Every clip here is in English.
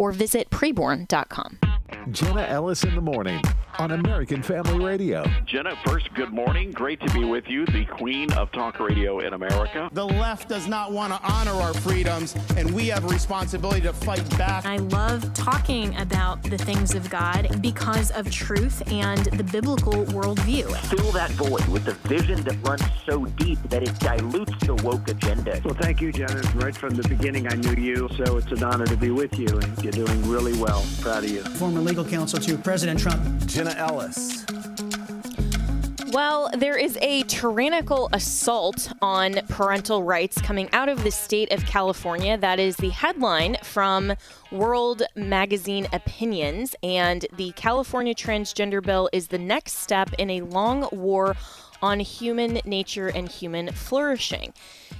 or visit preborn.com. Jenna Ellis in the morning on American Family Radio. Jenna, first, good morning. Great to be with you, the queen of talk radio in America. The left does not want to honor our freedoms, and we have a responsibility to fight back. I love talking about the things of God because of truth and the biblical worldview. Fill that void with the vision that runs so deep that it dilutes the woke agenda. Well, thank you, Jenna. Right from the beginning, I knew you, so it's an honor to be with you, and you're doing really well. Proud of you. Former legal counsel to President Trump. Jenna Ellis. Well, there is a tyrannical assault on parental rights coming out of the state of California. That is the headline from World Magazine Opinions. And the California transgender bill is the next step in a long war on human nature and human flourishing.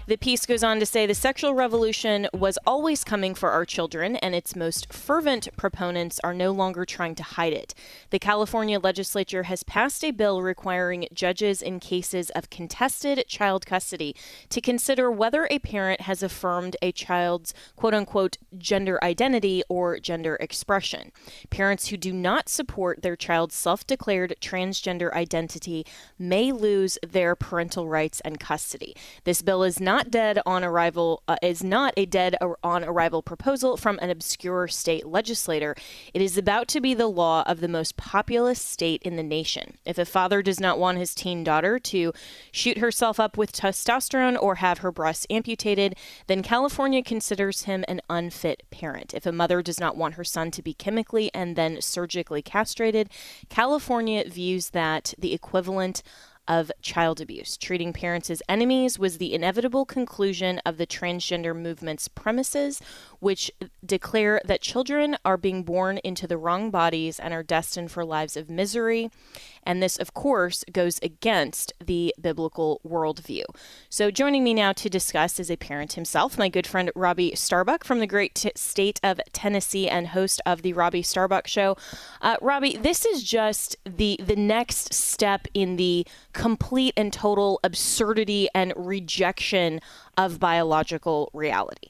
The piece goes on to say the sexual revolution was always coming for our children, and its most fervent proponents are no longer trying to hide it. The California legislature has passed a bill requiring judges in cases of contested child custody to consider whether a parent has affirmed a child's quote unquote gender identity or gender expression. Parents who do not support their child's self declared transgender identity may lose their parental rights and custody. This bill is not dead on arrival uh, is not a dead on arrival proposal from an obscure state legislator. It is about to be the law of the most populous state in the nation. If a father does not want his teen daughter to shoot herself up with testosterone or have her breasts amputated, then California considers him an unfit parent. If a mother does not want her son to be chemically and then surgically castrated, California views that the equivalent of child abuse. Treating parents as enemies was the inevitable conclusion of the transgender movement's premises, which declare that children are being born into the wrong bodies and are destined for lives of misery. And this, of course, goes against the biblical worldview. So, joining me now to discuss is a parent himself, my good friend Robby Starbuck from the great t- state of Tennessee and host of the Robby Starbuck Show. Uh, Robby, this is just the the next step in the complete and total absurdity and rejection of biological reality.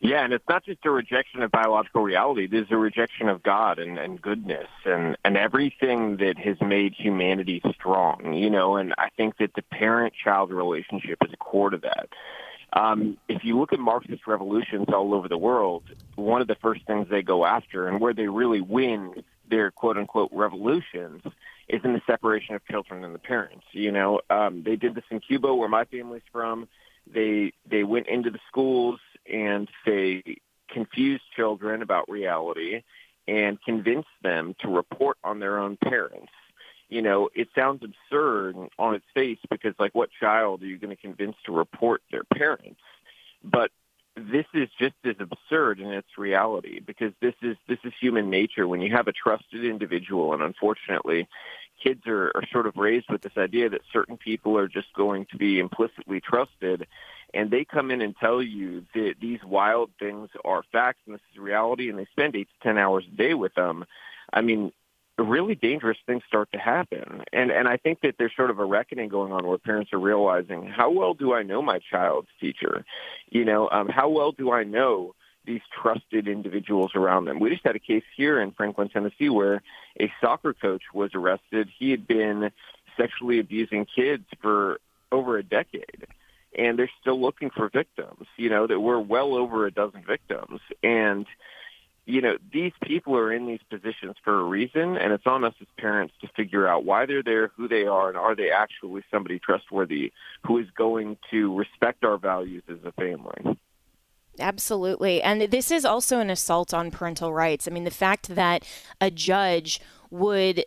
Yeah, and it's not just a rejection of biological reality. It is a rejection of God and, and goodness and, and everything that has made humanity strong, you know, and I think that the parent-child relationship is core to that. Um, if you look at Marxist revolutions all over the world, one of the first things they go after and where they really win their quote-unquote revolutions is in the separation of children and the parents. You know, um, they did this in Cuba, where my family's from. They they went into the schools and they confuse children about reality and convince them to report on their own parents. You know, it sounds absurd on its face because, like, what child are you going to convince to report their parents? But this is just as absurd in its reality because this is this is human nature. When you have a trusted individual, and unfortunately, kids are, are sort of raised with this idea that certain people are just going to be implicitly trusted and they come in and tell you that these wild things are facts and this is reality and they spend eight to ten hours a day with them. I mean really dangerous things start to happen. And and i think that there's sort of a reckoning going on where parents are realizing how well do i know my child's teacher? You know um how well do i know these trusted individuals around them. We just had a case here in Franklin, Tennessee, where a soccer coach was arrested. He had been sexually abusing kids for over a decade, and they're still looking for victims. You know that we're well over a dozen victims, and you know these people are in these positions for a reason, and it's on us as parents to figure out why they're there, who they are, and are they actually somebody trustworthy who is going to respect our values as a family. Absolutely. And this is also an assault on parental rights. I mean, the fact that a judge would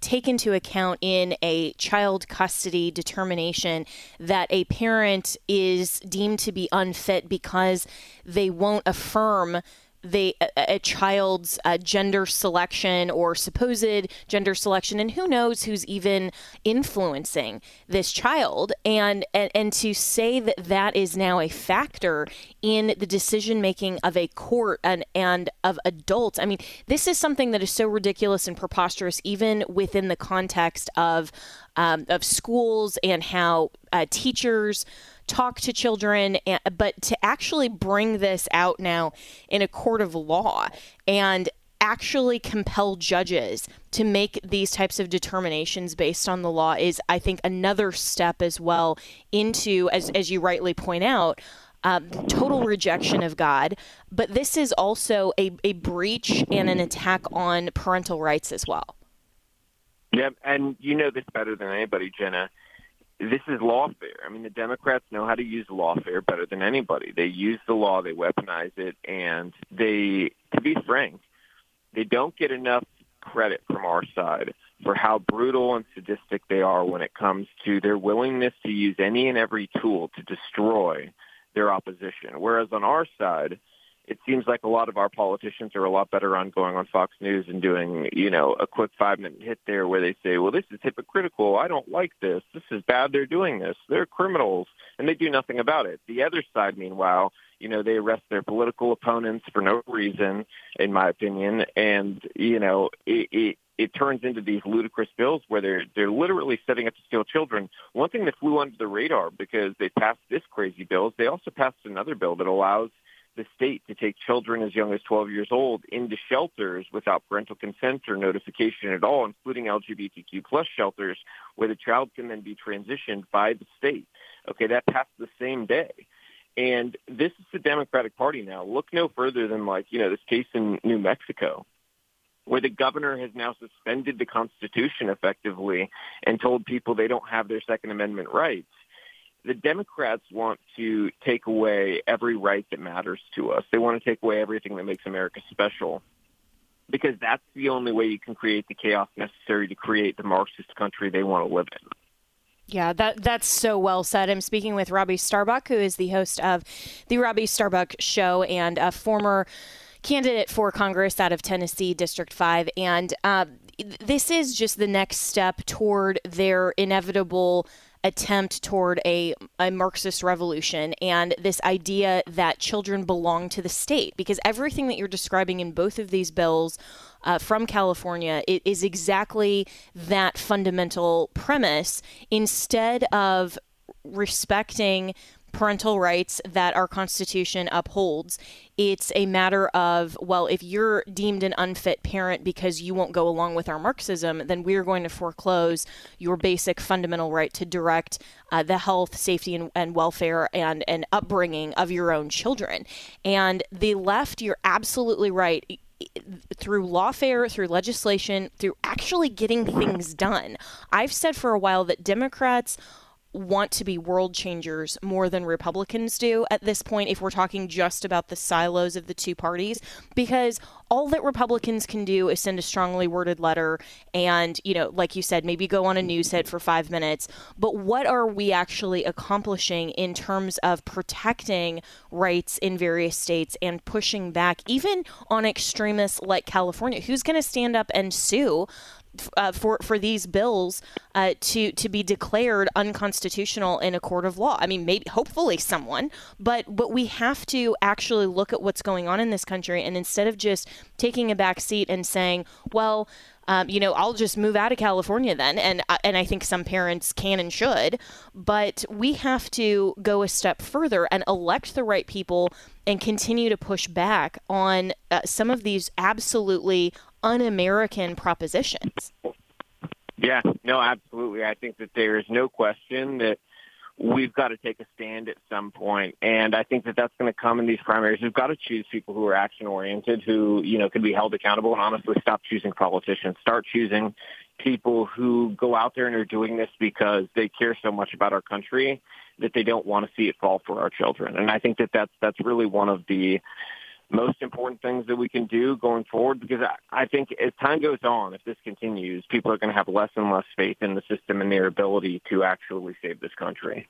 take into account in a child custody determination that a parent is deemed to be unfit because they won't affirm they a, a child's uh, gender selection or supposed gender selection and who knows who's even influencing this child. And and, and to say that that is now a factor in the decision making of a court and and of adults i mean this is something that is so ridiculous and preposterous even within the context of um, of schools and how uh, teachers talk to children, but to actually bring this out now in a court of law and actually compel judges to make these types of determinations based on the law is, I think, another step as well into, as, as you rightly point out, um, total rejection of God. But this is also a, a breach and an attack on parental rights as well. Yeah, and you know this better than anybody, Jenna this is lawfare. I mean, the Democrats know how to use lawfare better than anybody. They use the law, they weaponize it, and they, to be frank, they don't get enough credit from our side for how brutal and sadistic they are when it comes to their willingness to use any and every tool to destroy their opposition. Whereas on our side, it seems like a lot of our politicians are a lot better on going on Fox News and doing, you know, a quick five minute hit there where they say, well, this is hypocritical. I don't like this. This is bad. They're doing this. They're criminals. And they do nothing about it. The other side, meanwhile, you know, they arrest their political opponents for no reason, in my opinion. And, you know, it, it, it turns into these ludicrous bills where they're they're literally setting up to steal children. One thing that flew under the radar because they passed this crazy bill is they also passed another bill that allows the state to take children as young as 12 years old into shelters without parental consent or notification at all, including LGBTQ plus shelters, where the child can then be transitioned by the state. Okay, that passed the same day. And this is the Democratic Party now. Look no further than like, you know, this case in New Mexico where the governor has now suspended the Constitution effectively and told people they don't have their Second Amendment rights the Democrats want to take away every right that matters to us. They want to take away everything that makes America special because that's the only way you can create the chaos necessary to create the Marxist country they want to live in. Yeah, that that's so well said. I'm speaking with Robby Starbuck, who is the host of the Robby Starbuck Show and a former candidate for Congress out of Tennessee District Five. And uh, this is just the next step toward their inevitable attempt toward a, a Marxist revolution and this idea that children belong to the state. Because everything that you're describing in both of these bills uh, from California is exactly that fundamental premise instead of respecting parental rights that our Constitution upholds. It's a matter of, well, if you're deemed an unfit parent because you won't go along with our Marxism, then we're going to foreclose your basic fundamental right to direct uh, the health, safety, and, and welfare and, and upbringing of your own children. And the left, you're absolutely right through lawfare, through legislation, through actually getting things done. I've said for a while that Democrats want to be world changers more than Republicans do at this point, if we're talking just about the silos of the two parties, because all that Republicans can do is send a strongly worded letter and, you know, like you said, maybe go on a news hit for five minutes. But what are we actually accomplishing in terms of protecting rights in various states and pushing back, even on extremists like California? Who's going to stand up and sue? Uh, for for these bills uh, to to be declared unconstitutional in a court of law. I mean, maybe hopefully someone, but but we have to actually look at what's going on in this country, and instead of just taking a back seat and saying, well. Um, you know, I'll just move out of California then, and uh, and I think some parents can and should, but we have to go a step further and elect the right people and continue to push back on uh, some of these absolutely un-American propositions. Yeah, no, absolutely. I think that there is no question that we've got to take a stand at some point, and I think that that's going to come in these primaries. We've got to choose people who are action oriented, who you know can be held accountable, and honestly, stop choosing politicians. Start choosing people who go out there and are doing this because they care so much about our country that they don't want to see it fall for our children. And I think that that's that's really one of the most important things that we can do going forward because I, I think as time goes on, if this continues, people are going to have less and less faith in the system and their ability to actually save this country.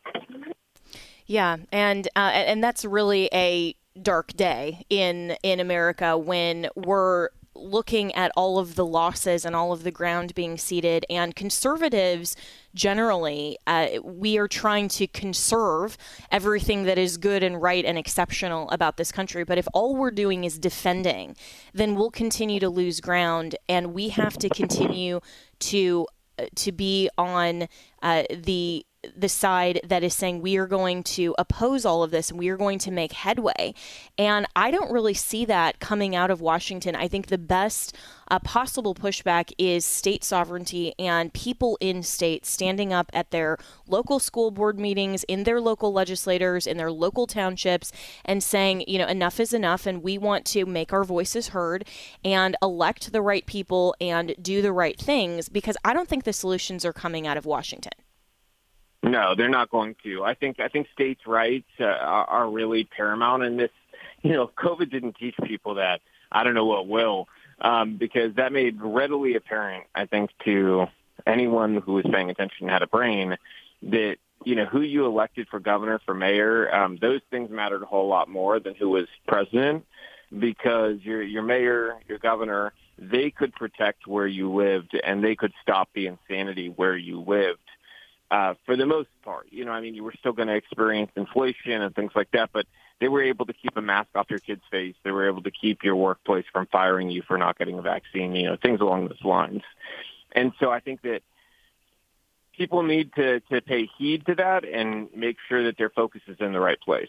Yeah, and uh, and that's really a dark day in in America when we're looking at all of the losses and all of the ground being ceded, and conservatives generally, uh, we are trying to conserve everything that is good and right and exceptional about this country. But if all we're doing is defending, then we'll continue to lose ground, and we have to continue to uh, to be on uh, the the side that is saying we are going to oppose all of this and we are going to make headway. And I don't really see that coming out of Washington. I think the best uh, possible pushback is state sovereignty and people in states standing up at their local school board meetings, in their local legislators, in their local townships, and saying, you know, enough is enough and we want to make our voices heard and elect the right people and do the right things because I don't think the solutions are coming out of Washington. No, they're not going to. I think I think states' rights uh, are, really paramount in this. You know, COVID didn't teach people that. I don't know what will, um, because that made readily apparent. I think to anyone who was paying attention had a brain that you know who you elected for governor, for mayor. Um, those things mattered a whole lot more than who was president, because your your mayor, your governor, they could protect where you lived and they could stop the insanity where you lived uh, for the most part. You know, I mean, you were still going to experience inflation and things like that, but they were able to keep a mask off your kid's face. They were able to keep your workplace from firing you for not getting a vaccine, you know, things along those lines. And so I think that people need to, to pay heed to that and make sure that their focus is in the right place.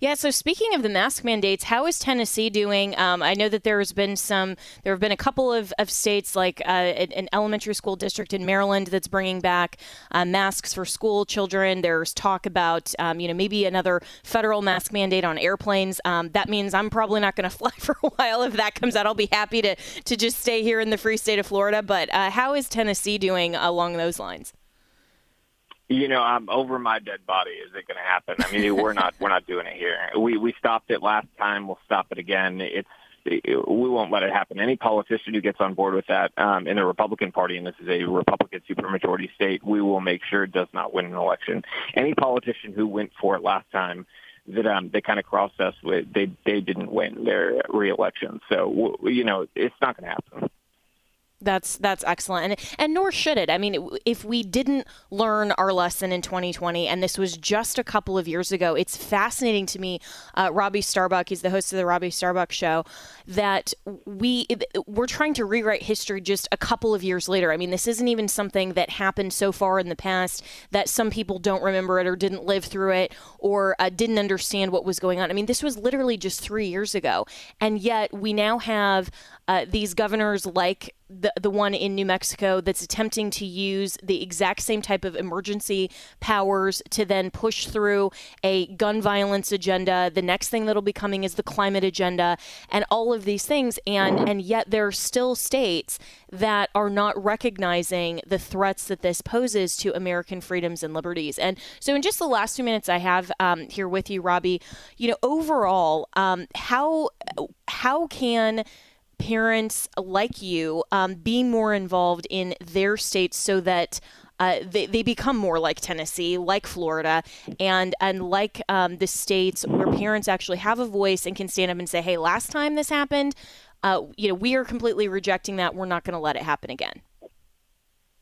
Yeah. So speaking of the mask mandates, how is Tennessee doing? Um, I know that there has been some. There have been a couple of, of states, like uh, an elementary school district in Maryland, that's bringing back uh, masks for school children. There's talk about, um, you know, maybe another federal mask mandate on airplanes. Um, that means I'm probably not going to fly for a while if that comes out. I'll be happy to to just stay here in the free state of Florida. But uh, how is Tennessee doing along those lines? You know, I'm over my dead body. Is it going to happen? I mean, we're not we're not doing it here. We we stopped it last time. We'll stop it again. It's we won't let it happen. Any politician who gets on board with that um, in the Republican Party, and this is a Republican supermajority state, we will make sure it does not win an election. Any politician who went for it last time that um, they kind of crossed us with, they they didn't win their reelection. So you know, it's not going to happen. That's that's excellent, and and nor should it. I mean, if we didn't learn our lesson in 2020, and this was just a couple of years ago, it's fascinating to me. Uh, Robby Starbuck, he's the host of the Robby Starbuck Show, that we we're trying to rewrite history just a couple of years later. I mean, this isn't even something that happened so far in the past that some people don't remember it or didn't live through it or uh, didn't understand what was going on. I mean, this was literally just three years ago, and yet we now have uh, these governors like the the one in New Mexico that's attempting to use the exact same type of emergency powers to then push through a gun violence agenda. The next thing that'll be coming is the climate agenda and all of these things and and yet there are still states that are not recognizing the threats that this poses to American freedoms and liberties. And so in just the last 2 minutes I have um, here with you Robby, you know, overall um, how how can parents like you um, being more involved in their states so that uh, they, they become more like Tennessee, like Florida, and and like um, the states where parents actually have a voice and can stand up and say, "Hey, last time this happened, uh, you know, we are completely rejecting that. We're not going to let it happen again."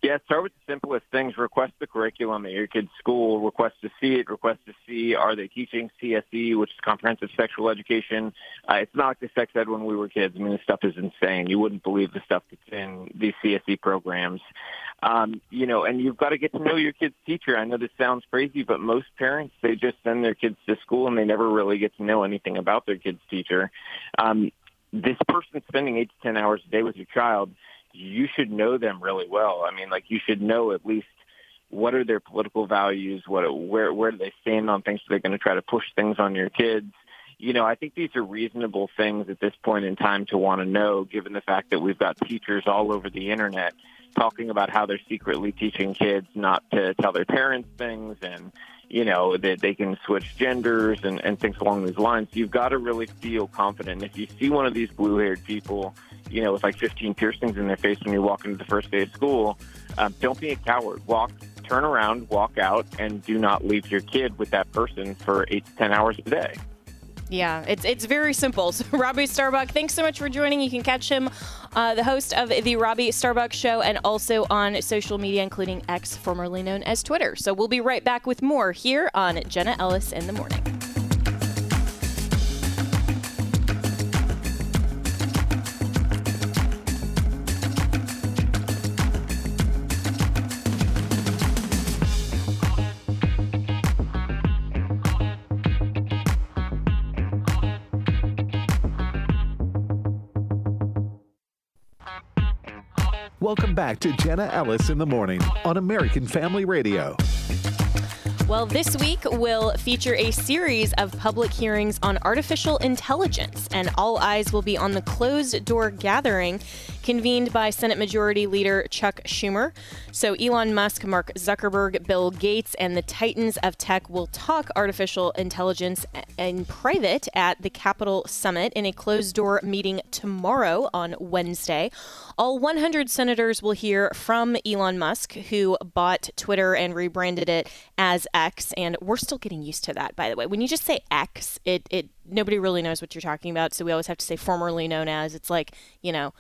Yeah, start with the simplest things. Request the curriculum at your kid's school. Request to see it. Request to see are they teaching CSE, which is comprehensive sexual education. Uh, it's not like the sex ed when we were kids. I mean, this stuff is insane. You wouldn't believe the stuff that's in these CSE programs. Um, you know, and you've got to get to know your kid's teacher. I know this sounds crazy, but most parents they just send their kids to school and they never really get to know anything about their kid's teacher. Um, this person spending eight to ten hours a day with your child you should know them really well. I mean, like you should know at least what are their political values, what where where do they stand on things? They're going to try to push things on your kids. You know, I think these are reasonable things at this point in time to want to know, given the fact that we've got teachers all over the internet talking about how they're secretly teaching kids not to tell their parents things and you know that they can switch genders and, and things along these lines. You've got to really feel confident. If you see one of these blue-haired people you know, with like 15 piercings in their face when you walk into the first day of school, um, don't be a coward. Walk, turn around, walk out, and do not leave your kid with that person for eight to 10 hours a day. Yeah, it's it's very simple. So Robby Starbuck, thanks so much for joining. You can catch him, uh, the host of the Robby Starbuck Show, and also on social media, including X, formerly known as Twitter. So we'll be right back with more here on Jenna Ellis in the morning. Welcome back to Jenna Ellis in the morning on American Family Radio. Well, this week will feature a series of public hearings on artificial intelligence, and all eyes will be on the closed door gathering convened by Senate Majority Leader Chuck Schumer. So Elon Musk, Mark Zuckerberg, Bill Gates, and the titans of tech will talk artificial intelligence in private at the Capitol Summit in a closed door meeting tomorrow on Wednesday. All 100 senators will hear from Elon Musk, who bought Twitter and rebranded it as X. And we're still getting used to that, by the way. When you just say X, it, it nobody really knows what you're talking about. So we always have to say formerly known as. It's like, you know,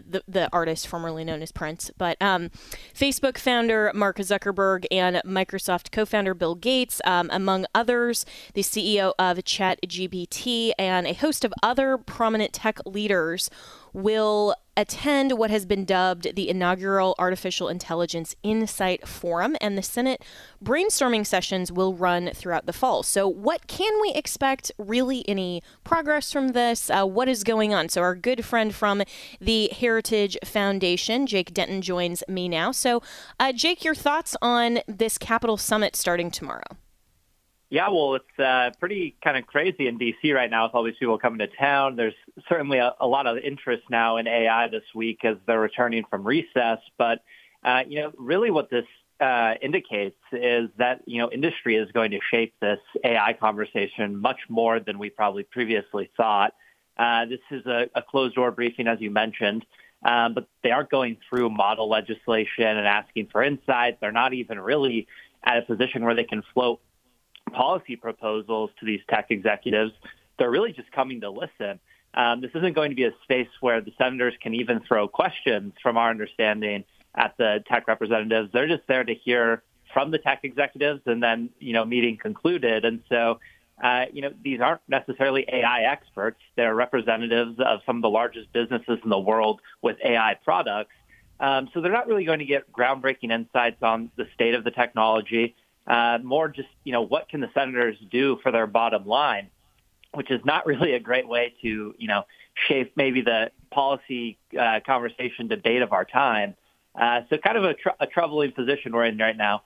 the, the artist formerly known as Prince. But um, Facebook founder Mark Zuckerberg and Microsoft co founder Bill Gates, um, among others, the CEO of ChatGPT, and a host of other prominent tech leaders will attend what has been dubbed the inaugural Artificial Intelligence Insight Forum, and the Senate brainstorming sessions will run throughout the fall. So, what can we expect? Really, any progress from this? Uh, what is going on? So, our good friend from the Heritage Foundation, Jake Denton, joins me now. So, uh, Jake, your thoughts on this Capitol Summit starting tomorrow? Yeah, well, it's uh, pretty kind of crazy in D.C. right now with all these people coming to town. There's certainly a, a lot of interest now in AI this week as they're returning from recess. But, uh, you know, really what this uh, indicates is that, you know, industry is going to shape this AI conversation much more than we probably previously thought. Uh, this is a, a closed door briefing, as you mentioned. Um, but they aren't going through model legislation and asking for insight. They're not even really at a position where they can float policy proposals to these tech executives, they're really just coming to listen. Um, this isn't going to be a space where the senators can even throw questions, from our understanding, at the tech representatives. They're just there to hear from the tech executives, and then you know, meeting concluded. And so, uh, you know, these aren't necessarily AI experts. They're representatives of some of the largest businesses in the world with AI products. Um, so they're not really going to get groundbreaking insights on the state of the technology uh, more just, you know, what can the senators do for their bottom line, which is not really a great way to, you know, shape maybe the policy uh, conversation debate of our time. Uh, so kind of a, tr- a troubling position we're in right now.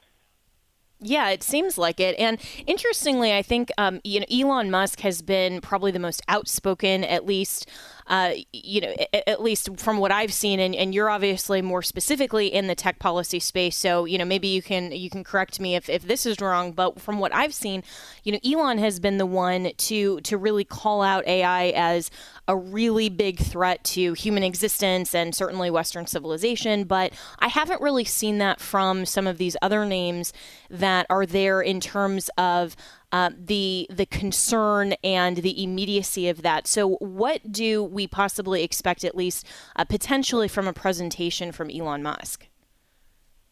Yeah, it seems like it. And interestingly, I think um, you know Elon Musk has been probably the most outspoken, at least uh, you know, at least from what I've seen, and, and you're obviously more specifically in the tech policy space. So, you know, maybe you can you can correct me if, if this is wrong. But from what I've seen, you know, Elon has been the one to to really call out AI as a really big threat to human existence and certainly Western civilization. But I haven't really seen that from some of these other names that are there in terms of uh, the the concern and the immediacy of that. So, what do we possibly expect, at least uh, potentially, from a presentation from Elon Musk?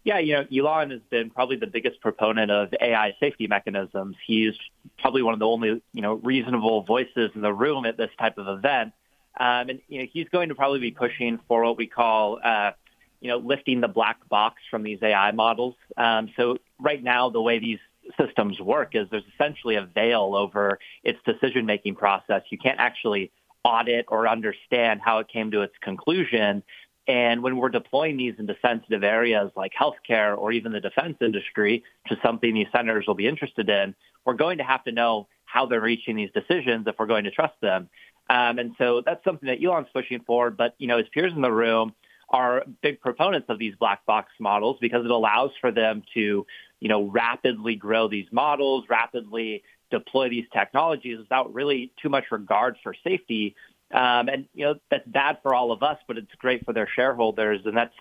Yeah, you know, Elon has been probably the biggest proponent of AI safety mechanisms. He's probably one of the only, you know, reasonable voices in the room at this type of event. Um, and, you know, he's going to probably be pushing for what we call, uh, you know, lifting the black box from these AI models. Um, so right now, the way these systems work is there's essentially a veil over its decision-making process. You can't actually audit or understand how it came to its conclusion. And when we're deploying these into sensitive areas like healthcare or even the defense industry, which is something these senators will be interested in, we're going to have to know how they're reaching these decisions if we're going to trust them. Um, and so that's something that Elon's pushing for. But, you know, his peers in the room are big proponents of these black box models because it allows for them to you know, rapidly grow these models, rapidly deploy these technologies without really too much regard for safety. Um, and, you know, that's bad for all of us, but it's great for their shareholders. And that's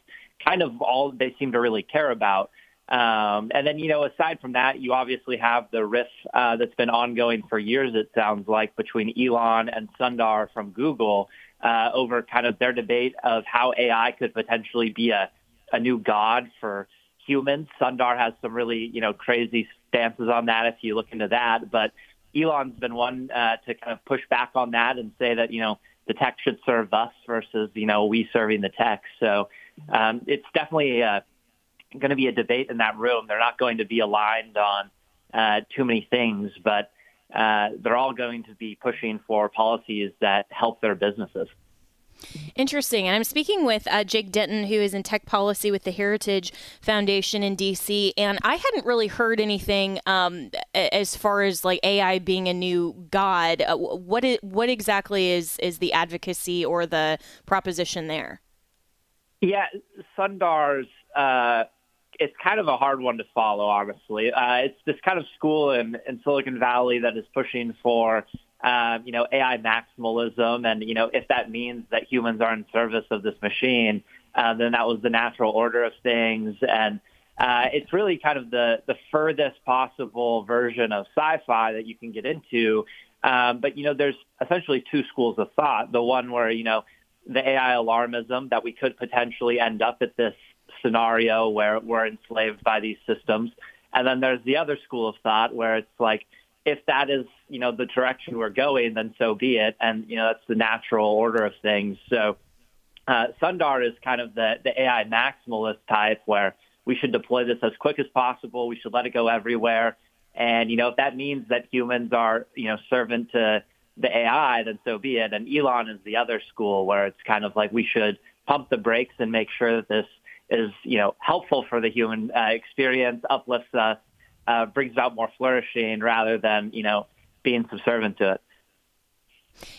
kind of all they seem to really care about. Um, and then, you know, aside from that, you obviously have the rift uh, that's been ongoing for years, it sounds like, between Elon and Sundar from Google uh, over kind of their debate of how AI could potentially be a, a new god for humans. Sundar has some really, you know, crazy stances on that if you look into that. But Elon's been one uh, to kind of push back on that and say that, you know, the tech should serve us versus, you know, we serving the tech. So um, it's definitely uh, going to be a debate in that room. They're not going to be aligned on uh, too many things, but uh, they're all going to be pushing for policies that help their businesses. Interesting. And I'm speaking with uh, Jake Denton, who is in tech policy with the Heritage Foundation in DC. And I hadn't really heard anything um, as far as like AI being a new god. Uh, what is, what exactly is is the advocacy or the proposition there? Yeah, Sundar's. Uh, it's kind of a hard one to follow, honestly. Uh, it's this kind of school in, in Silicon Valley that is pushing for um, you know, AI maximalism, and you know, if that means that humans are in service of this machine, uh, then that was the natural order of things, and uh, it's really kind of the the furthest possible version of sci-fi that you can get into. Um, but you know, there's essentially two schools of thought. The one where you know the AI alarmism that we could potentially end up at this scenario where we're enslaved by these systems, and then there's the other school of thought where it's like if that is, you know, the direction we're going, then so be it. And, you know, that's the natural order of things. So uh, Sundar is kind of the, the AI maximalist type where we should deploy this as quick as possible. We should let it go everywhere. And, you know, if that means that humans are, you know, servant to the AI, then so be it. And Elon is the other school where it's kind of like we should pump the brakes and make sure that this is, you know, helpful for the human uh, experience, uplifts us, uh, brings about more flourishing rather than you know being subservient to it.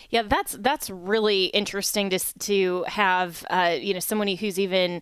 Yeah, that's that's really interesting to to have uh, you know someone who's even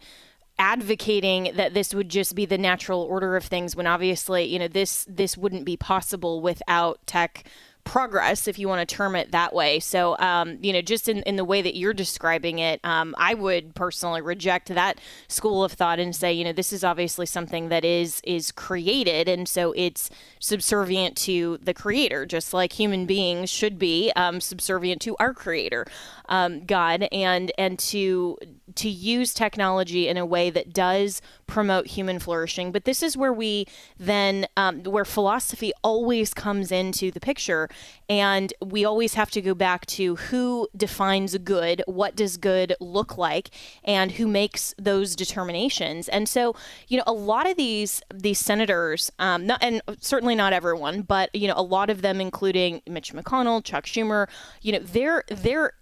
advocating that this would just be the natural order of things when obviously you know this this wouldn't be possible without tech progress, if you want to term it that way. So, um, you know, just in, in the way that you're describing it, um, I would personally reject that school of thought and say, you know, this is obviously something that is is created, and so it's subservient to the creator, just like human beings should be um, subservient to our creator, um, God, and and to to use technology in a way that does promote human flourishing. But this is where we then, um, where philosophy always comes into the picture. And we always have to go back to who defines good, what does good look like, and who makes those determinations. And so, you know, a lot of these these senators, um, not, and certainly not everyone, but you know, a lot of them, including Mitch McConnell, Chuck Schumer, you know, they're they're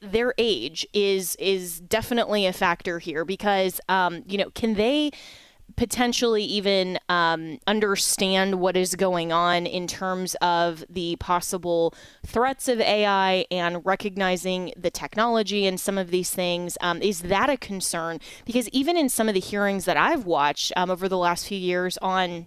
their age is is definitely a factor here because um, you know can they potentially even um, understand what is going on in terms of the possible threats of AI and recognizing the technology and some of these things. Um, is that a concern? Because even in some of the hearings that I've watched um, over the last few years on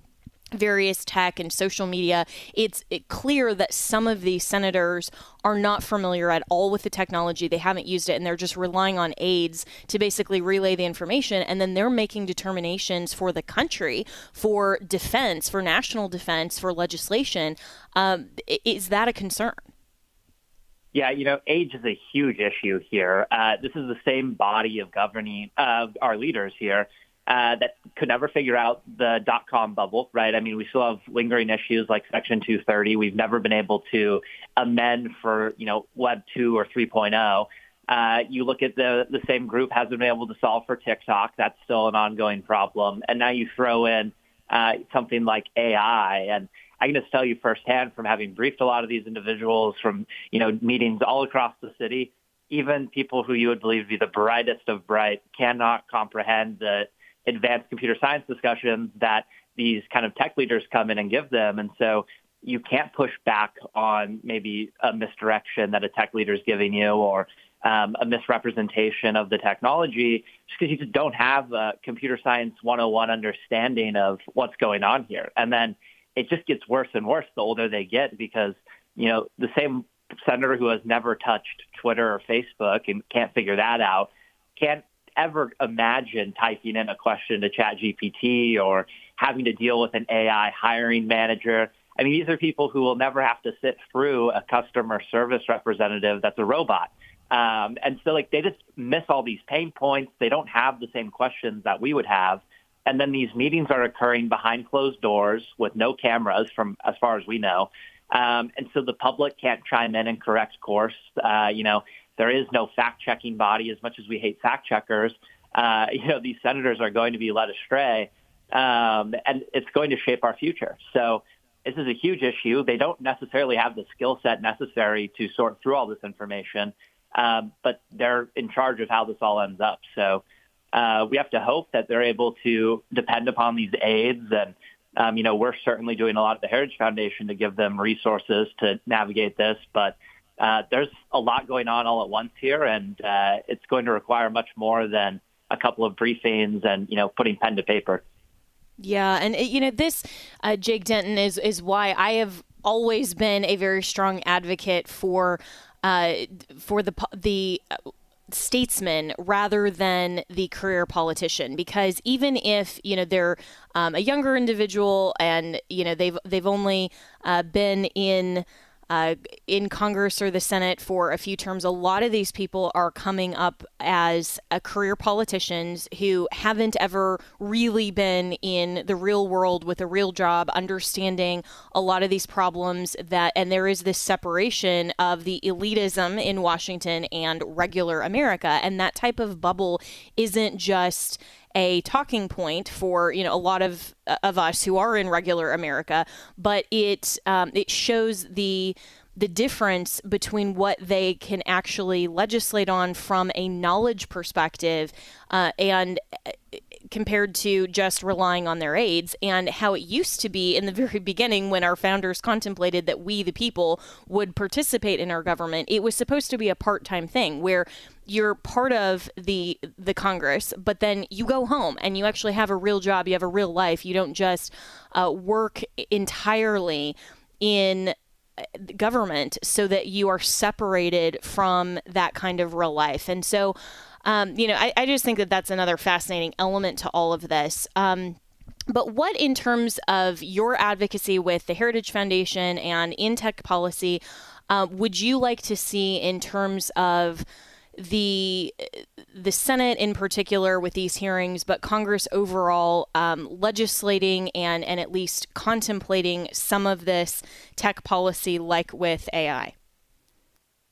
various tech and social media, it's it clear that some of these senators are not familiar at all with the technology. They haven't used it and they're just relying on aides to basically relay the information. And then they're making determinations for the country, for defense, for national defense, for legislation. Um, is that a concern? Yeah, you know, age is a huge issue here. Uh, this is the same body of governing uh, our leaders here uh, that could never figure out the dot com bubble, right? I mean, we still have lingering issues like Section 230. We've never been able to amend for, you know, Web 2 or 3.0. Uh, you look at the the same group hasn't been able to solve for TikTok. That's still an ongoing problem. And now you throw in uh, something like AI, and I can just tell you firsthand from having briefed a lot of these individuals from you know meetings all across the city. Even people who you would believe to be the brightest of bright cannot comprehend the advanced computer science discussions that these kind of tech leaders come in and give them. And so you can't push back on maybe a misdirection that a tech leader is giving you or um, a misrepresentation of the technology just because you just don't have a computer science 101 understanding of what's going on here. And then it just gets worse and worse the older they get because, you know, the same senator who has never touched Twitter or Facebook and can't figure that out can't ever imagine typing in a question to ChatGPT or having to deal with an AI hiring manager. I mean, these are people who will never have to sit through a customer service representative that's a robot. Um, and so like they just miss all these pain points. They don't have the same questions that we would have. And then these meetings are occurring behind closed doors with no cameras from as far as we know. Um, and so the public can't chime in and correct course. Uh, you know, there is no fact checking body as much as we hate fact checkers. Uh, you know, these senators are going to be led astray. Um, and it's going to shape our future. So this is a huge issue. They don't necessarily have the skill set necessary to sort through all this information, um, but they're in charge of how this all ends up. So uh, we have to hope that they're able to depend upon these aides. And, um, you know, we're certainly doing a lot at the Heritage Foundation to give them resources to navigate this. But uh, there's a lot going on all at once here, and uh, it's going to require much more than a couple of briefings and, you know, putting pen to paper. Yeah, and you know this, uh, Jake Denton is is why I have always been a very strong advocate for uh, for the the uh, statesman rather than the career politician because even if you know they're um, a younger individual and you know they've they've only uh, been in uh, in Congress or the Senate for a few terms, a lot of these people are coming up as uh, career politicians who haven't ever really been in the real world with a real job, understanding a lot of these problems that, and there is this separation of the elitism in Washington and regular America. And that type of bubble isn't just a talking point for you know a lot of uh, of us who are in regular America, but it um, it shows the the difference between what they can actually legislate on from a knowledge perspective uh, and uh, compared to just relying on their aides and how it used to be in the very beginning when our founders contemplated that we the people would participate in our government. It was supposed to be a part-time thing where you're part of the the congress but then you go home and you actually have a real job you have a real life. You don't just uh, work entirely in uh, government so that you are separated from that kind of real life. And so um, you know, I, I, just think that that's another fascinating element to all of this. Um, but what, in terms of your advocacy with the Heritage Foundation and in tech policy, uh, would you like to see in terms of the the Senate in particular with these hearings, but Congress overall um, legislating and and at least contemplating some of this tech policy, like with AI?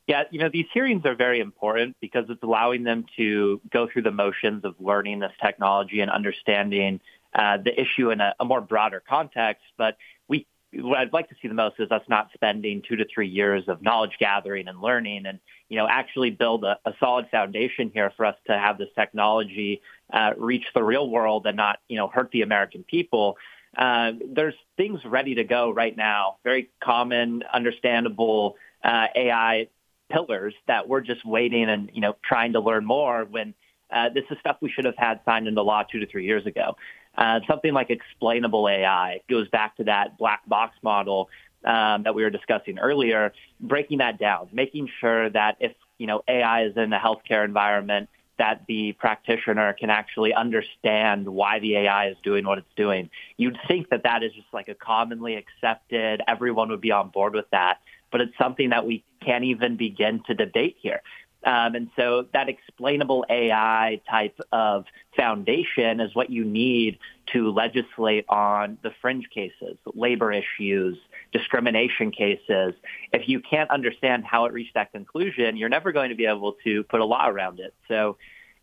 Yeah, you know, these hearings are very important because it's allowing them to go through the motions of learning this technology and understanding uh, the issue in a, a, more broader context. But we, what I'd like to see the most is us not spending two to three years of knowledge gathering and learning and, you know, actually build a, a solid foundation here for us to have this technology uh, reach the real world and not, you know, hurt the American people. Uh, there's things ready to go right now, very common, understandable uh, AI pillars that we're just waiting and, you know, trying to learn more when uh, this is stuff we should have had signed into law two to three years ago. Uh, something like explainable AI goes back to that black box model um, that we were discussing earlier, breaking that down, making sure that if, you know, AI is in a healthcare environment, that the practitioner can actually understand why the AI is doing what it's doing. You'd think that that is just like a commonly accepted, everyone would be on board with that but it's something that we can't even begin to debate here. Um, and so that explainable AI type of foundation is what you need to legislate on the fringe cases, labor issues, discrimination cases. If you can't understand how it reached that conclusion, you're never going to be able to put a law around it. So,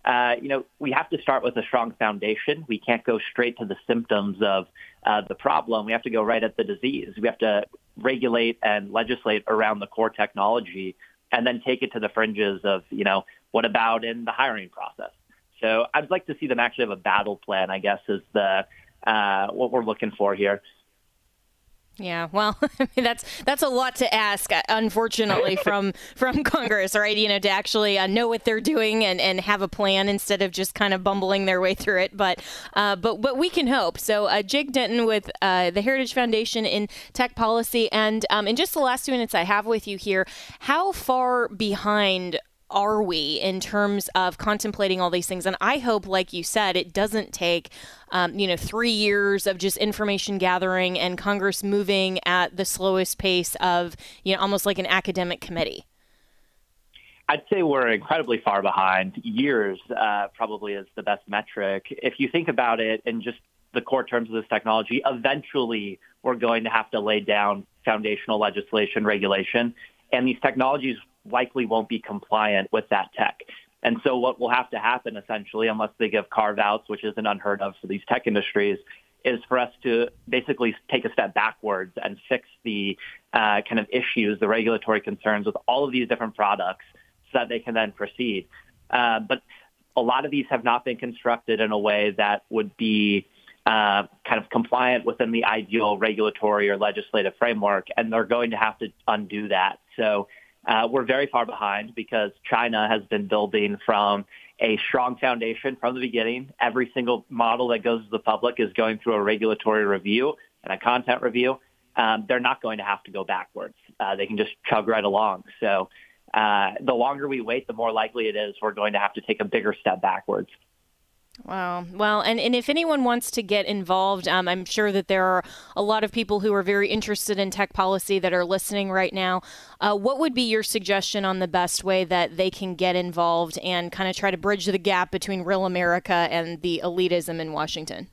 uh, you know, we have to start with a strong foundation. We can't go straight to the symptoms of uh, the problem. We have to go right at the disease. We have to regulate and legislate around the core technology and then take it to the fringes of, you know, what about in the hiring process? So I'd like to see them actually have a battle plan, I guess, is the uh, what we're looking for here. Yeah, well, I mean, that's that's a lot to ask, uh, unfortunately, from from Congress, right? You know, to actually uh, know what they're doing and, and have a plan instead of just kind of bumbling their way through it. But uh, but but we can hope. So, uh, Jake Denton with uh, the Heritage Foundation in Tech Policy, and um, in just the last two minutes I have with you here, how far behind are we in terms of contemplating all these things? And I hope, like you said, it doesn't take, um, you know, three years of just information gathering and Congress moving at the slowest pace of, you know, almost like an academic committee. I'd say we're incredibly far behind. Years uh, probably is the best metric. If you think about it in just the core terms of this technology, eventually we're going to have to lay down foundational legislation regulation, and these technologies likely won't be compliant with that tech. And so what will have to happen essentially, unless they give carve outs, which isn't unheard of for these tech industries, is for us to basically take a step backwards and fix the uh, kind of issues, the regulatory concerns with all of these different products so that they can then proceed. Uh, but a lot of these have not been constructed in a way that would be uh, kind of compliant within the ideal regulatory or legislative framework, and they're going to have to undo that. So uh, we're very far behind because China has been building from a strong foundation from the beginning. Every single model that goes to the public is going through a regulatory review and a content review. Um, they're not going to have to go backwards. Uh, they can just chug right along. So uh, the longer we wait, the more likely it is we're going to have to take a bigger step backwards. Wow. Well, and, and if anyone wants to get involved, um, I'm sure that there are a lot of people who are very interested in tech policy that are listening right now. Uh, what would be your suggestion on the best way that they can get involved and kind of try to bridge the gap between real America and the elitism in Washington?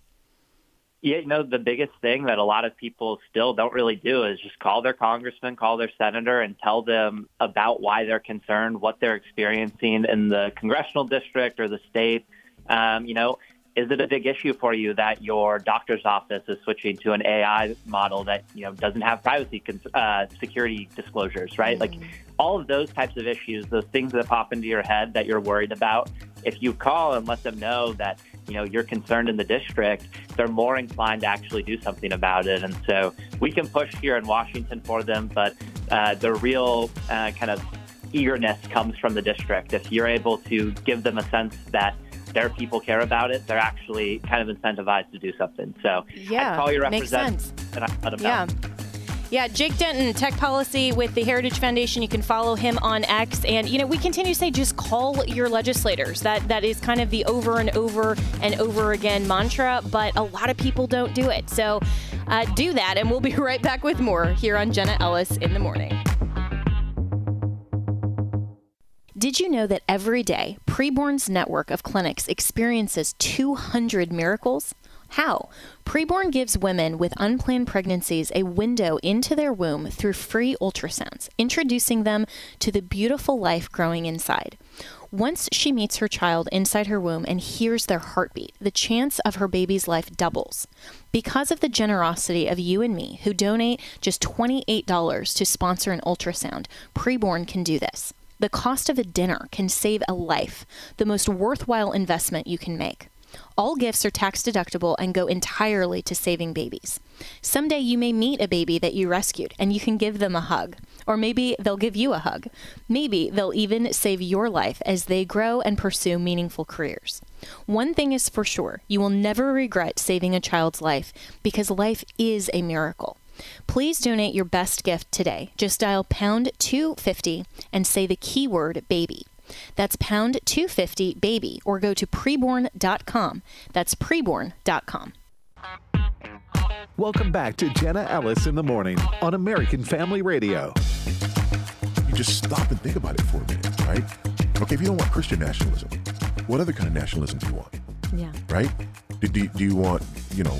Yeah, you know, the biggest thing that a lot of people still don't really do is just call their congressman, call their senator, and tell them about why they're concerned, what they're experiencing in the congressional district or the state um, you know, is it a big issue for you that your doctor's office is switching to an AI model that you know doesn't have privacy uh, security disclosures, right? Mm. Like all of those types of issues, those things that pop into your head that you're worried about. If you call and let them know that you know you're concerned in the district, they're more inclined to actually do something about it. And so we can push here in Washington for them, but uh, the real uh, kind of eagerness comes from the district. If you're able to give them a sense that their people care about it, they're actually kind of incentivized to do something. So yeah, I'd call your representative and I let them yeah. know. Yeah, Jake Denton, Tech Policy with the Heritage Foundation. You can follow him on X, and you know we continue to say just call your legislators. That that is kind of the over and over and over again mantra, but a lot of people don't do it. So uh, do that, and we'll be right back with more here on Jenna Ellis in the morning. Did you know that every day Preborn's network of clinics experiences 200 miracles? How? Preborn gives women with unplanned pregnancies a window into their womb through free ultrasounds, introducing them to the beautiful life growing inside. Once she meets her child inside her womb and hears their heartbeat, the chance of her baby's life doubles. Because of the generosity of you and me, who donate just $28 to sponsor an ultrasound, Preborn can do this. The cost of a dinner can save a life, the most worthwhile investment you can make. All gifts are tax deductible and go entirely to saving babies. Someday you may meet a baby that you rescued and you can give them a hug. Or maybe they'll give you a hug. Maybe they'll even save your life as they grow and pursue meaningful careers. One thing is for sure you will never regret saving a child's life because life is a miracle. Please donate your best gift today. Just dial pound 250 and say the keyword baby. That's pound 250 baby or go to preborn.com. That's preborn.com. Welcome back to Jenna Ellis in the morning on American Family Radio. You just stop and think about it for a minute, right? Okay, if you don't want Christian nationalism, what other kind of nationalism do you want? Yeah. Right? Do, do, do you want, you know,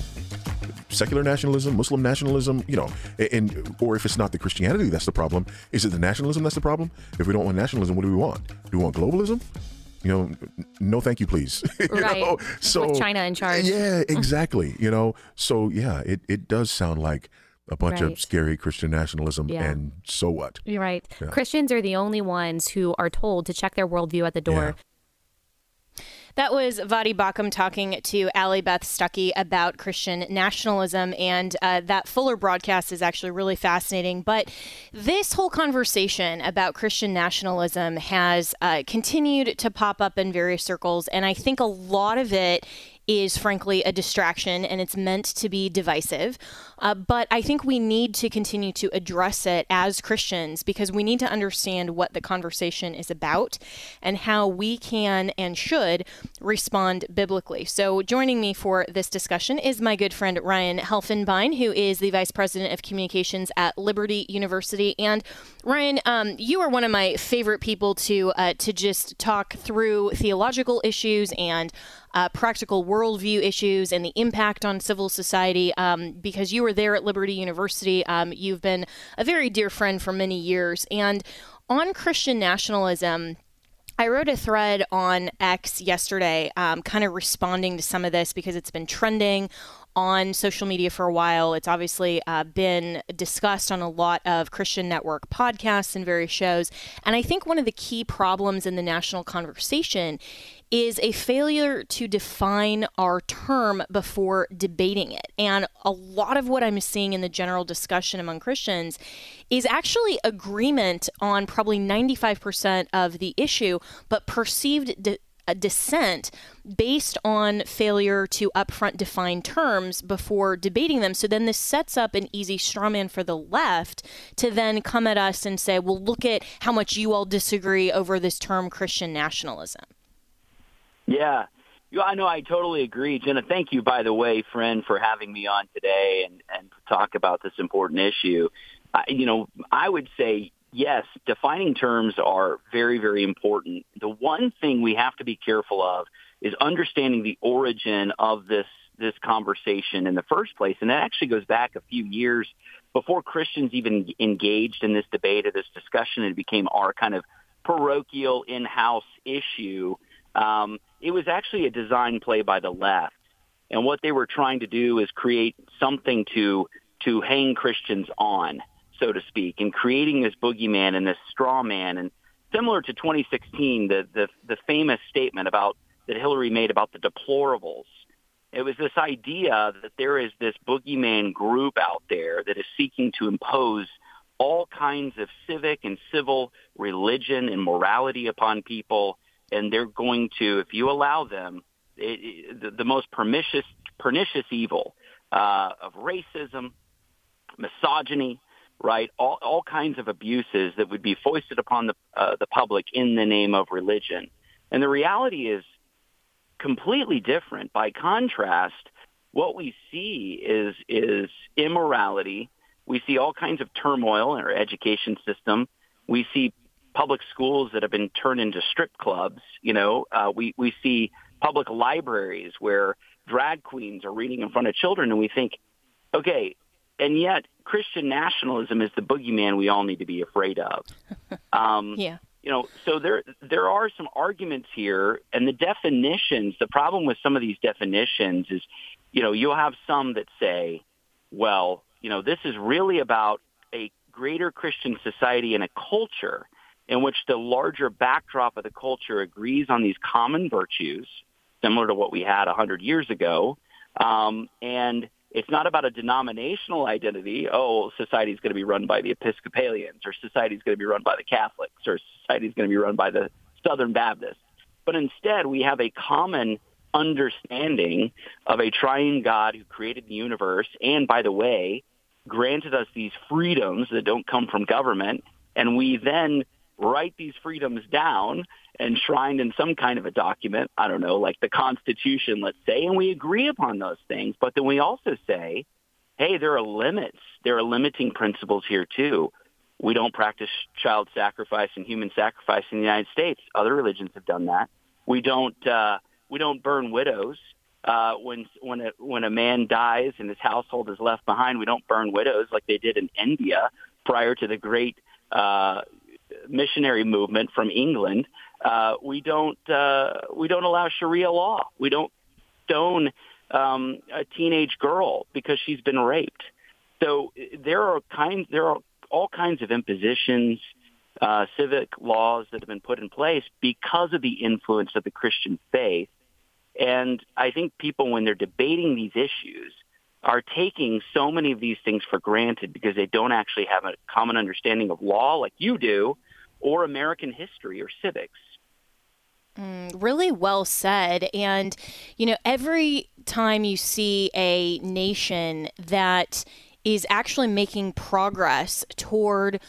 secular nationalism, Muslim nationalism, you know, and or if it's not the Christianity that's the problem, is it the nationalism that's the problem? If we don't want nationalism, what do we want? Do we want globalism? You know, no, thank you, please. you right. Know? So With China in charge. Yeah, exactly. you know, so yeah, it it does sound like a bunch Right. of scary Christian nationalism, Yeah. and so what? You're right. Yeah. Christians are the only ones who are told to check their worldview at the door. That was Voddie Baucham talking to Allie Beth Stuckey about Christian nationalism, and uh, that Fuller broadcast is actually really fascinating. But this whole conversation about Christian nationalism has uh, continued to pop up in various circles, and I think a lot of it is frankly a distraction and it's meant to be divisive. Uh, but I think we need to continue to address it as Christians because we need to understand what the conversation is about and how we can and should respond biblically. So, joining me for this discussion is my good friend Ryan Helfenbein, who is the Vice President of Communications at Liberty University. And Ryan, um, you are one of my favorite people to uh, to just talk through theological issues and uh, practical worldview issues and the impact on civil society. Um, because you were there at Liberty University, um, you've been a very dear friend for many years. And on Christian nationalism, I wrote a thread on X yesterday, um, kind of responding to some of this because it's been trending on social media for a while. It's obviously uh, been discussed on a lot of Christian Network podcasts and various shows. And I think one of the key problems in the national conversation is a failure to define our term before debating it. And a lot of what I'm seeing in the general discussion among Christians is actually agreement on probably 95% of the issue, but perceived de- a dissent based on failure to upfront define terms before debating them. So then this sets up an easy strawman for the left to then come at us and say, well, look at how much you all disagree over this term Christian nationalism. Yeah. Yeah, I know I totally agree. Jenna, thank you, by the way, friend, for having me on today and, and talk about this important issue. I, you know, I would say yes, defining terms are very, very important. The one thing we have to be careful of is understanding the origin of this this conversation in the first place, and that actually goes back a few years before Christians even engaged in this debate or this discussion. It became our kind of parochial in-house issue. Um, it was actually a design play by the left, and what they were trying to do is create something to to hang Christians on so to speak, and creating this boogeyman and this straw man. And similar to 2016, the, the, the famous statement about that Hillary made about the deplorables. It was this idea that there is this boogeyman group out there that is seeking to impose all kinds of civic and civil religion and morality upon people, and they're going to, if you allow them, it, it, the, the most pernicious, pernicious evil uh, of racism, misogyny, right? All, all kinds of abuses that would be foisted upon the, uh, the public in the name of religion. And the reality is completely different. By contrast, what we see is, is immorality. We see all kinds of turmoil in our education system. We see public schools that have been turned into strip clubs. You know, uh, we, we see public libraries where drag queens are reading in front of children and we think, okay, and yet Christian nationalism is the boogeyman we all need to be afraid of. Um, yeah. You know, so there there are some arguments here, and the definitions. The problem with some of these definitions is, you know, you'll have some that say, well, you know, this is really about a greater Christian society and a culture in which the larger backdrop of the culture agrees on these common virtues, similar to what we had a hundred years ago, um, and it's not about a denominational identity. Oh, society is going to be run by the Episcopalians, or society is going to be run by the Catholics, or society is going to be run by the Southern Baptists. But instead, we have a common understanding of a triune God who created the universe, and by the way, granted us these freedoms that don't come from government, and we then write these freedoms down enshrined in some kind of a document, I don't know, like the Constitution, let's say, and we agree upon those things. But then we also say, hey, there are limits. There are limiting principles here too. We don't practice child sacrifice and human sacrifice in the United States. Other religions have done that. We don't uh, we don't burn widows. Uh, when when a when a man dies and his household is left behind, we don't burn widows like they did in India prior to the great uh, missionary movement from England. Uh, we don't uh, we don't allow Sharia law. We don't stone um, a teenage girl because she's been raped. So there are kinds there are all kinds of impositions, uh, civic laws that have been put in place because of the influence of the Christian faith. And I think people, when they're debating these issues, are taking so many of these things for granted because they don't actually have a common understanding of law like you do or American history or civics. Mm, really well said. And, you know, every time you see a nation that is actually making progress toward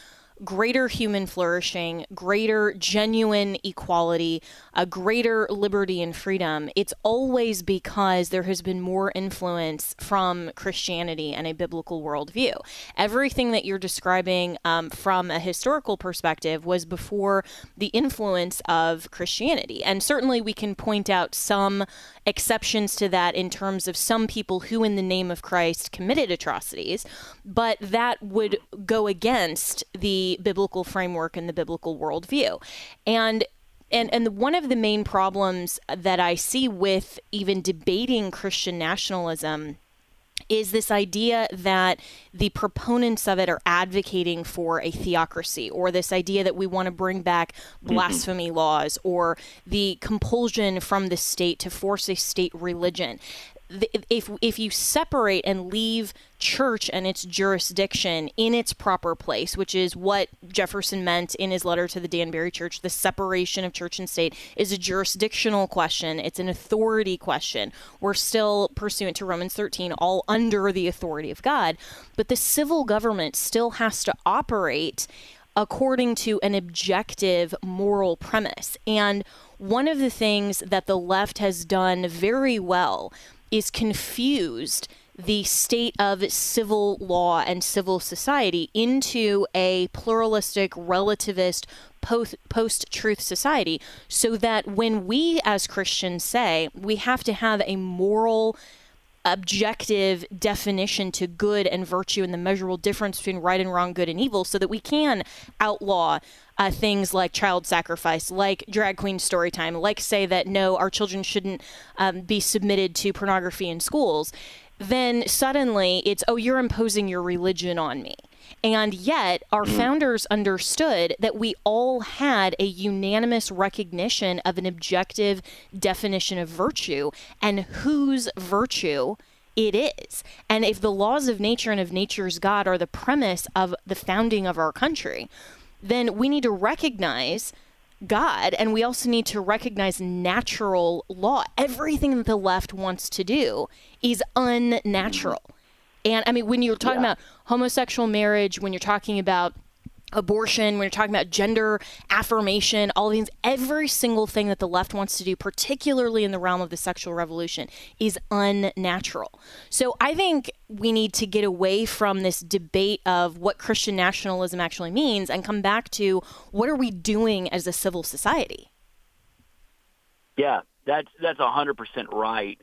greater human flourishing, greater genuine equality, a greater liberty and freedom, it's always because there has been more influence from Christianity and a biblical worldview. Everything that you're describing um, from a historical perspective was before the influence of Christianity. And certainly we can point out some exceptions to that in terms of some people who, in the name of Christ, committed atrocities, but that would go against the biblical framework and the biblical worldview. And and and one of the main problems that I see with even debating Christian nationalism is this idea that the proponents of it are advocating for a theocracy, or this idea that we want to bring back blasphemy mm-hmm. laws, or the compulsion from the state to force a state religion if if you separate and leave church and its jurisdiction in its proper place, which is what Jefferson meant in his letter to the Danbury Church, the separation of church and state is a jurisdictional question. It's an authority question. We're still pursuant to Romans 13 all under the authority of God, but the civil government still has to operate according to an objective moral premise. And one of the things that the left has done very well is confused the state of civil law and civil society into a pluralistic, relativist, post truth society, so that when we as Christians say we have to have a moral, objective definition to good and virtue and the measurable difference between right and wrong, good and evil, so that we can outlaw uh, things like child sacrifice, like drag queen story time, like say that no, our children shouldn't um, be submitted to pornography in schools, then suddenly it's, oh, you're imposing your religion on me. And yet, our mm. founders understood that we all had a unanimous recognition of an objective definition of virtue and whose virtue it is. And if the laws of nature and of nature's God are the premise of the founding of our country, then we need to recognize God and we also need to recognize natural law. Everything that the left wants to do is unnatural. And I mean, when you're talking yeah. about homosexual marriage, when you're talking about abortion, when you're talking about gender affirmation, all these, every single thing that the left wants to do, particularly in the realm of the sexual revolution, is unnatural. So I think we need to get away from this debate of what Christian nationalism actually means and come back to what are we doing as a civil society? Yeah, that's that's hundred percent right.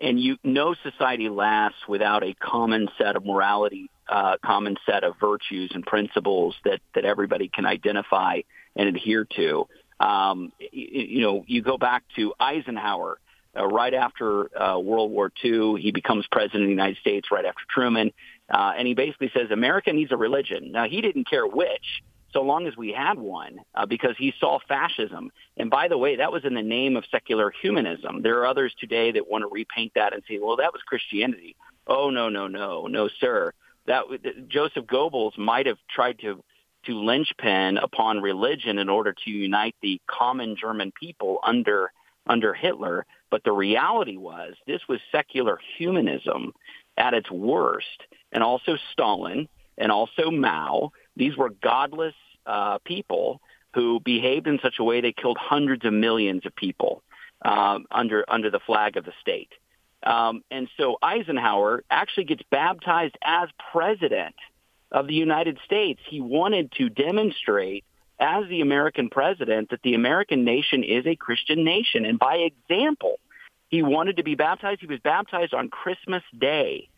And you, no society lasts without a common set of morality uh, common set of virtues and principles that, that everybody can identify and adhere to. Um, you, you know, you go back to Eisenhower uh, right after uh, World War II. He becomes president of the United States right after Truman, uh, and he basically says America needs a religion. Now he didn't care which, so long as we had one, uh, because he saw fascism. And by the way, that was in the name of secular humanism. There are others today that want to repaint that and say, well, that was Christianity. Oh no, no, no, no, sir that Joseph Goebbels might have tried to to linchpin upon religion in order to unite the common German people under under Hitler. But the reality was this was secular humanism at its worst, and also Stalin and also Mao. These were godless uh, people who behaved in such a way they killed hundreds of millions of people uh, under under the flag of the state. Um, and so Eisenhower actually gets baptized as president of the United States. He wanted to demonstrate as the American president that the American nation is a Christian nation. And by example, he wanted to be baptized. He was baptized on Christmas Day.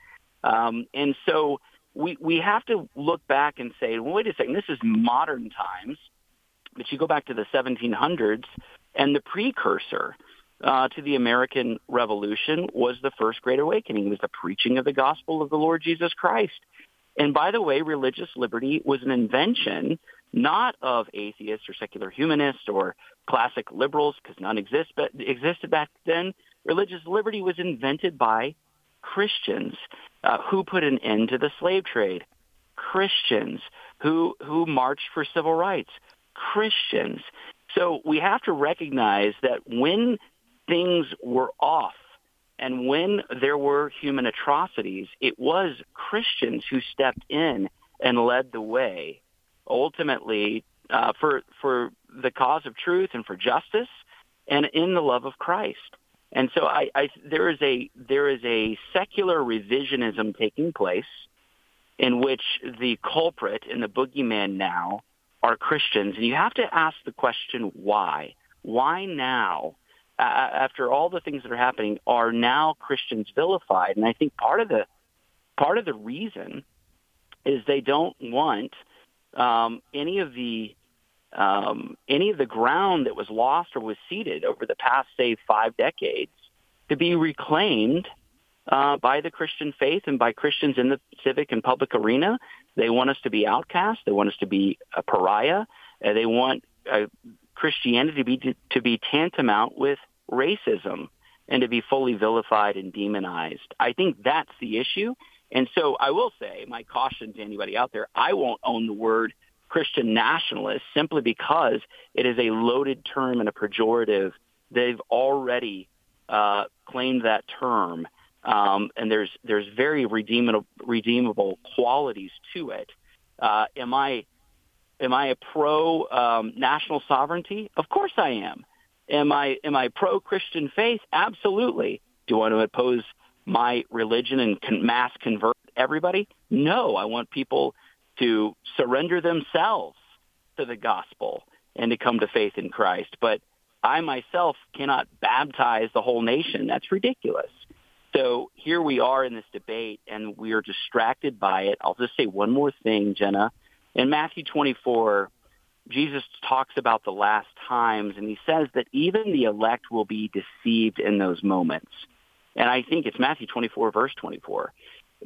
Um, and so we, we have to look back and say, well, wait a second, this is modern times. But you go back to the 1700s and the precursor uh, to the American Revolution was the First Great Awakening. It was the preaching of the gospel of the Lord Jesus Christ. And by the way, religious liberty was an invention not of atheists or secular humanists or classic liberals, because none exist, but existed back then. Religious liberty was invented by Christians uh, who put an end to the slave trade. Christians who who marched for civil rights. Christians So we have to recognize that when things were off and when there were human atrocities, it was Christians who stepped in and led the way, ultimately uh, for for the cause of truth and for justice, and in the love of Christ. And so I, I there is a there is a secular revisionism taking place in which the culprit and the boogeyman now are Christians, and you have to ask the question why. Why now? Uh, after all the things that are happening, are now Christians vilified? And I think part of the part of the reason is they don't want um, any of the um, any of the ground that was lost or was ceded over the past, say, five decades to be reclaimed uh, by the Christian faith and by Christians in the civic and public arena. They want us to be outcast. They want us to be a pariah. Uh, they want uh, Christianity to be to, to be tantamount with racism and to be fully vilified and demonized. I think that's the issue. And so I will say, my caution to anybody out there, I won't own the word Christian nationalist simply because it is a loaded term and a pejorative. They've already uh, claimed that term, um, and there's there's very redeemable redeemable qualities to it. Uh, am I am I a pro um, national sovereignty? Of course I am. Am I am I pro Christian faith? Absolutely. Do I want to oppose my religion and con- mass convert everybody? No, I want people to surrender themselves to the gospel and to come to faith in Christ. But I myself cannot baptize the whole nation. That's ridiculous. So here we are in this debate, and we are distracted by it. I'll just say one more thing, Jenna. In Matthew 24, Jesus talks about the last times, and he says that even the elect will be deceived in those moments. And I think it's Matthew 24, verse 24.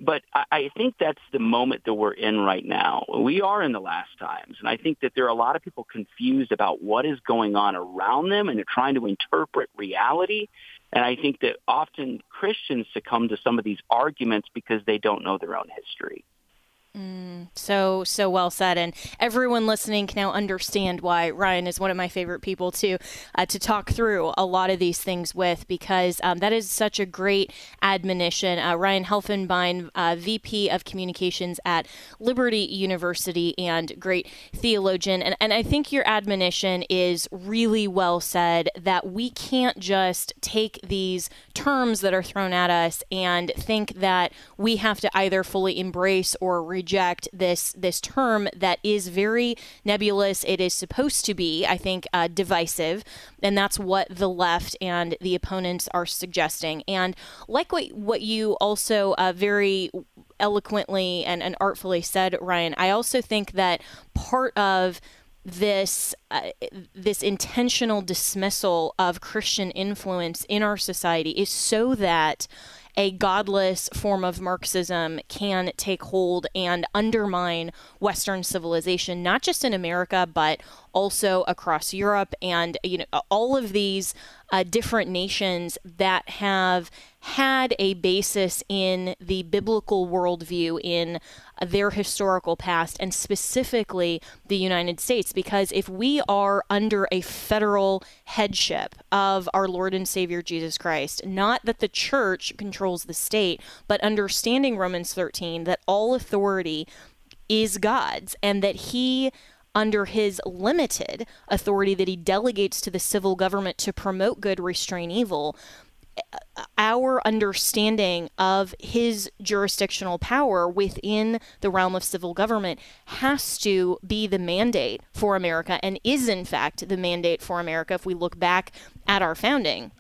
But I think that's the moment that we're in right now. We are in the last times. And I think that there are a lot of people confused about what is going on around them and they're trying to interpret reality. And I think that often Christians succumb to some of these arguments because they don't know their own history. Mm, so so well said, and everyone listening can now understand why Ryan is one of my favorite people to uh, to talk through a lot of these things with, because um, that is such a great admonition. Uh, Ryan Helfenbein, uh, VP of Communications at Liberty University, and great theologian, and and I think your admonition is really well said. That we can't just take these terms that are thrown at us and think that we have to either fully embrace or reject this this term that is very nebulous. It is supposed to be, I think, uh, divisive, and that's what the left and the opponents are suggesting. And like what what you also uh, very eloquently and, and artfully said, Ryan, I also think that part of this uh, this intentional dismissal of Christian influence in our society is so that a godless form of Marxism can take hold and undermine Western civilization, not just in America, but also across Europe and you know all of these uh, different nations that have had a basis in the biblical worldview in their historical past and specifically the United States because if we are under a federal headship of our Lord and Savior Jesus Christ not that the church controls the state but understanding Romans 13 that all authority is God's and that he under his limited authority that he delegates to the civil government to promote good, restrain evil, our understanding of his jurisdictional power within the realm of civil government has to be the mandate for America and is, in fact, the mandate for America if we look back at our founding.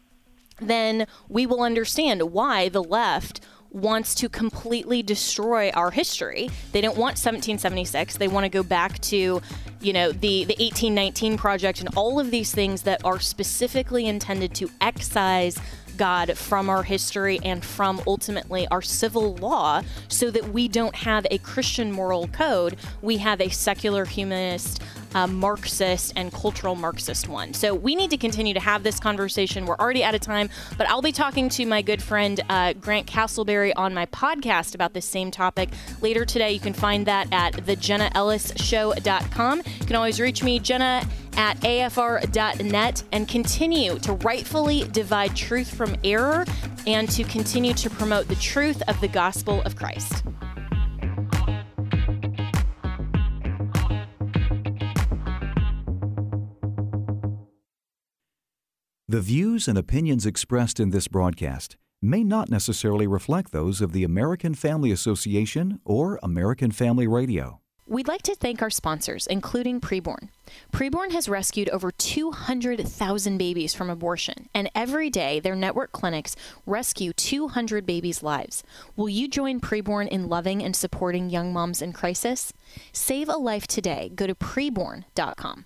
Then we will understand why the left wants to completely destroy our history. They don't want 1776. They want to go back to, you know, the the 1819 project and all of these things that are specifically intended to excise God from our history and from ultimately our civil law so that we don't have a Christian moral code. We have a secular humanist, uh, Marxist, and cultural Marxist one. So we need to continue to have this conversation. We're already out of time, but I'll be talking to my good friend uh, Grant Castleberry on my podcast about this same topic later today. You can find that at thejennaellisshow.com. You can always reach me, Jenna at afr.net and continue to rightfully divide truth from error and to continue to promote the truth of the gospel of Christ. The views and opinions expressed in this broadcast may not necessarily reflect those of the American Family Association or American Family Radio. We'd like to thank our sponsors, including Preborn. Preborn has rescued over 200,000 babies from abortion, and every day their network clinics rescue 200 babies' lives. Will you join Preborn in loving and supporting young moms in crisis? Save a life today. Go to preborn.com.